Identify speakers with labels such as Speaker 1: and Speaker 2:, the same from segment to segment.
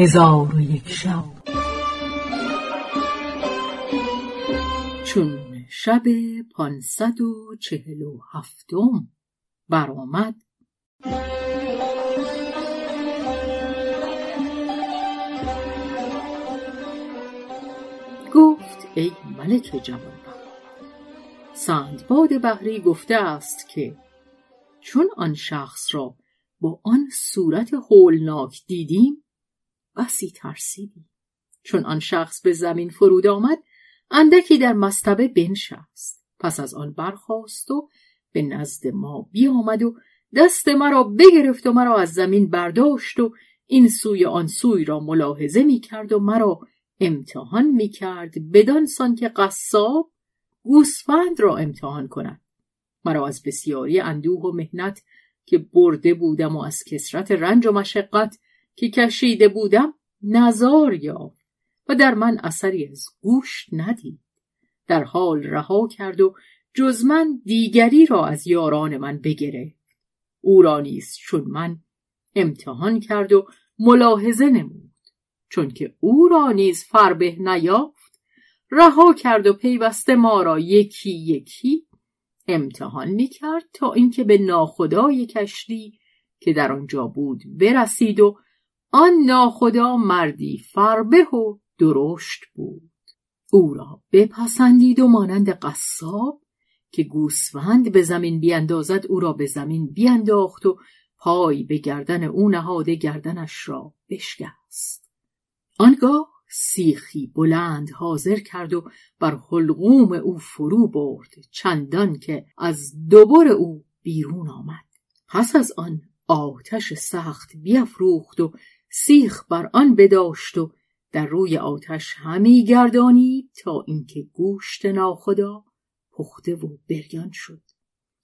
Speaker 1: هزار و یک شب.
Speaker 2: چون شب پانصد و چهل و هفتم برآمد. گفت ای ملک جوانبخت سندباد بحری گفته است که چون آن شخص را با آن صورت هولناک دیدیم بسی ترسیدیم چون آن شخص به زمین فرود آمد اندکی در مستبه بنشست. پس از آن برخاست و به نزد ما بیامد و دست مرا بگرفت و مرا از زمین برداشت و این سوی آن سوی را ملاحظه می کرد و مرا امتحان می کرد بدان سان که قصاب گوسفند را امتحان کند. مرا از بسیاری اندوه و مهنت که برده بودم و از کسرت رنج و مشقت که کشیده بودم نزار یافت و در من اثری از گوش ندید. در حال رها کرد و جز من دیگری را از یاران من بگرفت. او را نیز چون من امتحان کرد و ملاحظه نمود. چون که او را نیز فربه نیافت رها کرد و پیوسته ما را یکی یکی امتحان می کرد تا اینکه به ناخدای کشتی که در آنجا بود برسید و آن ناخدا مردی فربه و درشت بود. او را بپسندید و مانند قصاب که گوسفند به زمین بیاندازد او را به زمین بیانداخت و پای به گردن او نهاده گردنش را بشکست. آنگاه سیخی بلند حاضر کرد و بر حلقوم او فرو برد چندان که از دوبر او بیرون آمد. پس از آن آتش سخت بیافروخت و سیخ بر آن بداشت و در روی آتش همی گردانید تا اینکه گوشت ناخدا پخته و بریان شد.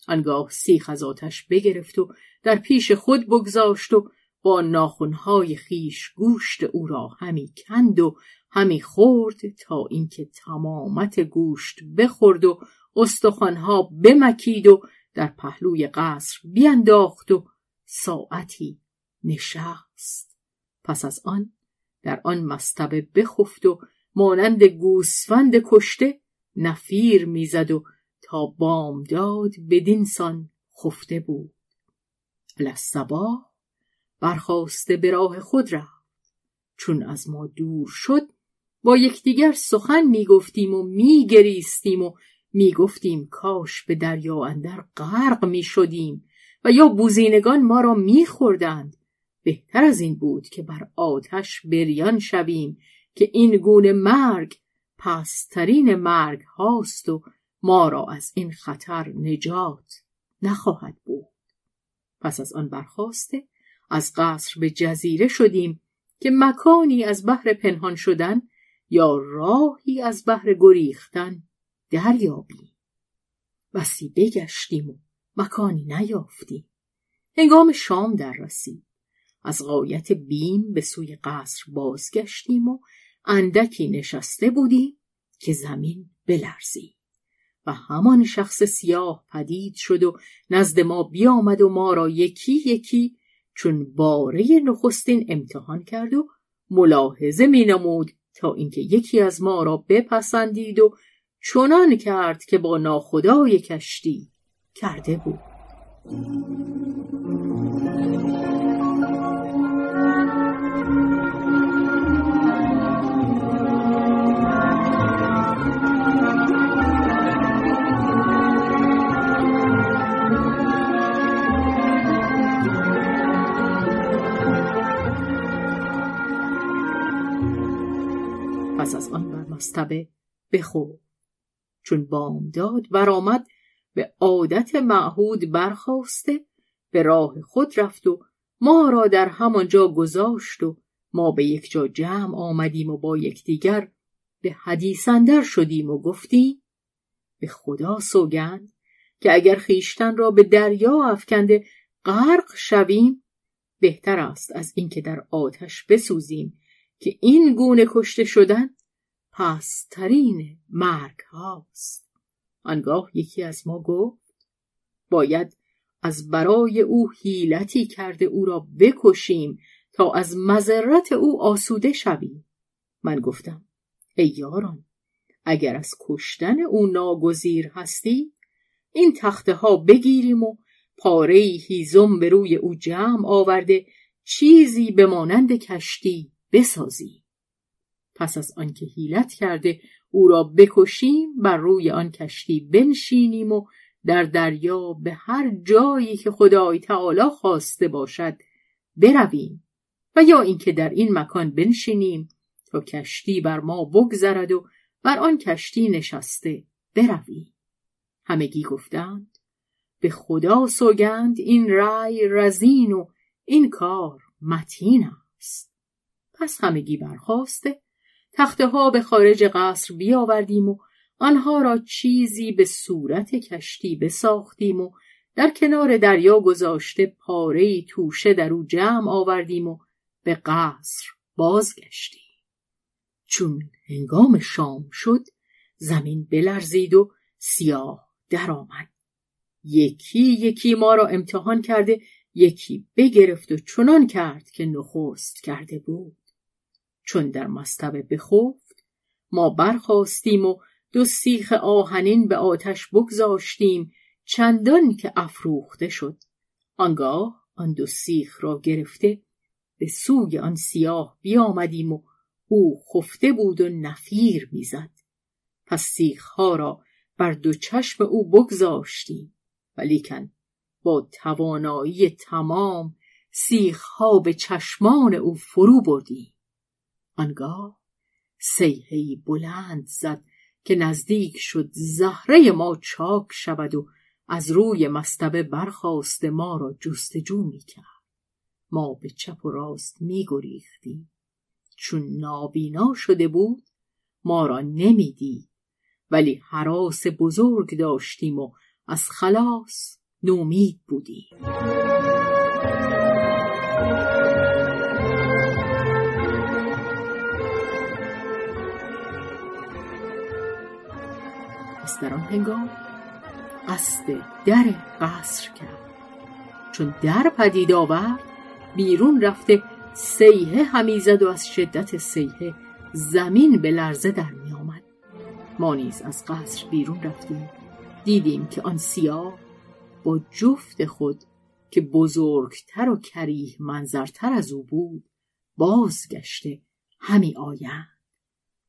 Speaker 2: آنگاه سیخ از آتش بگرفت و در پیش خود بگذاشت و با ناخونهای خیش گوشت او را همی کند و همی خورد تا اینکه تمامت گوشت بخورد و استخوانها بمکید و در پهلوی قصر بینداخت و ساعتی نشست. پس از آن در آن مستبه بخفت و مانند گوسفند کشته نفیر می‌زد و تا بامداد بدینسان خفته بود. الصباح برخواسته به راه خود رفت. چون از ما دور شد با یکدیگر سخن می‌گفتیم و میگریستیم و می‌گفتیم کاش به دریا اندر غرق می‌شدیم و یا بوزینگان ما را میخوردند. بهتر از این بود که بر آتش بریان شویم که این گونه مرگ پسترین مرگ هاست و ما را از این خطر نجات نخواهد بود پس از آن برخواسته از قصر به جزیره شدیم که مکانی از بحر پنهان شدن یا راهی از بحر گریختن دریابیم. بسی بگشتیم و مکانی نیافتیم. هنگام شام در رسید. از غایت بیم به سوی قصر بازگشتیم و اندکی نشسته بودیم که زمین بلرزید و همان شخص سیاه پدید شد و نزد ما بیامد و ما را یکی یکی چون باره نخستین امتحان کرد و ملاحظه می نمود تا اینکه یکی از ما را بپسندید و چنان کرد که با ناخدای کشتی کرده بود. پس از آن بر مستبه بخور چون بامداد برآمد به عادت معهود برخواسته به راه خود رفت و ما را در همانجا گذاشت و ما به یک جا جمع آمدیم و با یکدیگر به حدیث اندر شدیم و گفتیم به خدا سوگند که اگر خیشتن را به دریا افکنده غرق شویم بهتر است از اینکه در آتش بسوزیم که این گونه کشته شدن پسترین مرگ هاست. آنگاه یکی از ما گفت باید از برای او حیلتی کرده او را بکشیم تا از مذرت او آسوده شوی من گفتم ای یاران اگر از کشتن او ناگزیر هستی این تخته ها بگیریم و پاره هیزم به روی او جمع آورده چیزی به مانند کشتی بسازی. پس از آنکه هیلت کرده او را بکشیم بر روی آن کشتی بنشینیم و در دریا به هر جایی که خدای تعالی خواسته باشد برویم و یا اینکه در این مکان بنشینیم تا کشتی بر ما بگذرد و بر آن کشتی نشسته برویم. همگی گفتند به خدا سوگند این رای رزین و این کار متین است. پس همگی برخواسته تخته ها به خارج قصر بیاوردیم و آنها را چیزی به صورت کشتی بساختیم و در کنار دریا گذاشته پاره توشه در او جمع آوردیم و به قصر بازگشتیم. چون هنگام شام شد زمین بلرزید و سیاه درآمد. یکی یکی ما را امتحان کرده یکی بگرفت و چنان کرد که نخست کرده بود. چون در مستبه بخفت ما برخواستیم و دو سیخ آهنین به آتش بگذاشتیم چندان که افروخته شد. آنگاه آن دو سیخ را گرفته به سوی آن سیاه بیامدیم و او خفته بود و نفیر می‌زد. پس سیخها را بر دو چشم او بگذاشتیم. ولیکن با توانایی تمام سیخها به چشمان او فرو بردیم. آنگاه سیهی بلند زد که نزدیک شد زهره ما چاک شود و از روی مستبه برخواست ما را جستجو می کرد. ما به چپ و راست می گریختیم. چون نابینا شده بود ما را نمی‌دید ولی حراس بزرگ داشتیم و از خلاص نومید بودیم پس در آن هنگام قصد در قصر کرد. چون در پدید آورد بیرون رفته سیه همی زد و از شدت سیه زمین به لرزه در می آمد. ما نیز از قصر بیرون رفتیم. دیدیم که آن سیاه با جفت خود که بزرگتر و کریه منظرتر از او بود بازگشته همی آیند.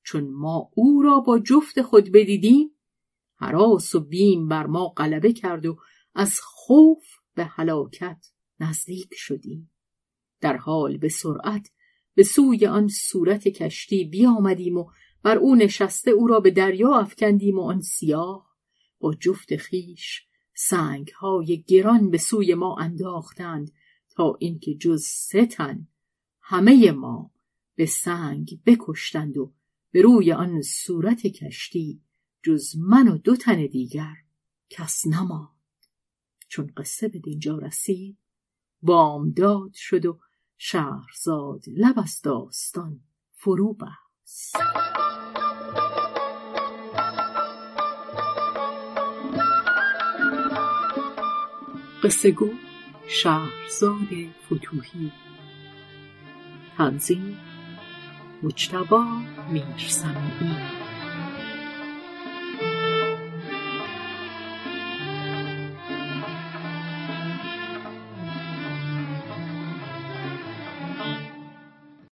Speaker 2: چون ما او را با جفت خود بدیدیم حراس و بیم بر ما غلبه کرد و از خوف به هلاکت نزدیک شدیم. در حال به سرعت به سوی آن صورت کشتی بیامدیم و بر او نشسته او را به دریا افکندیم و آن سیاه با جفت خیش سنگ های گران به سوی ما انداختند تا اینکه جز سه همه ما به سنگ بکشتند و به روی آن صورت کشتی جز من و دو تن دیگر کس نماند. چون قصه به دینجا رسید بامداد شد و شهرزاد لب از داستان فرو بست. قصه گو شهرزاد فتوهی تنظیم مجتبا میرسمی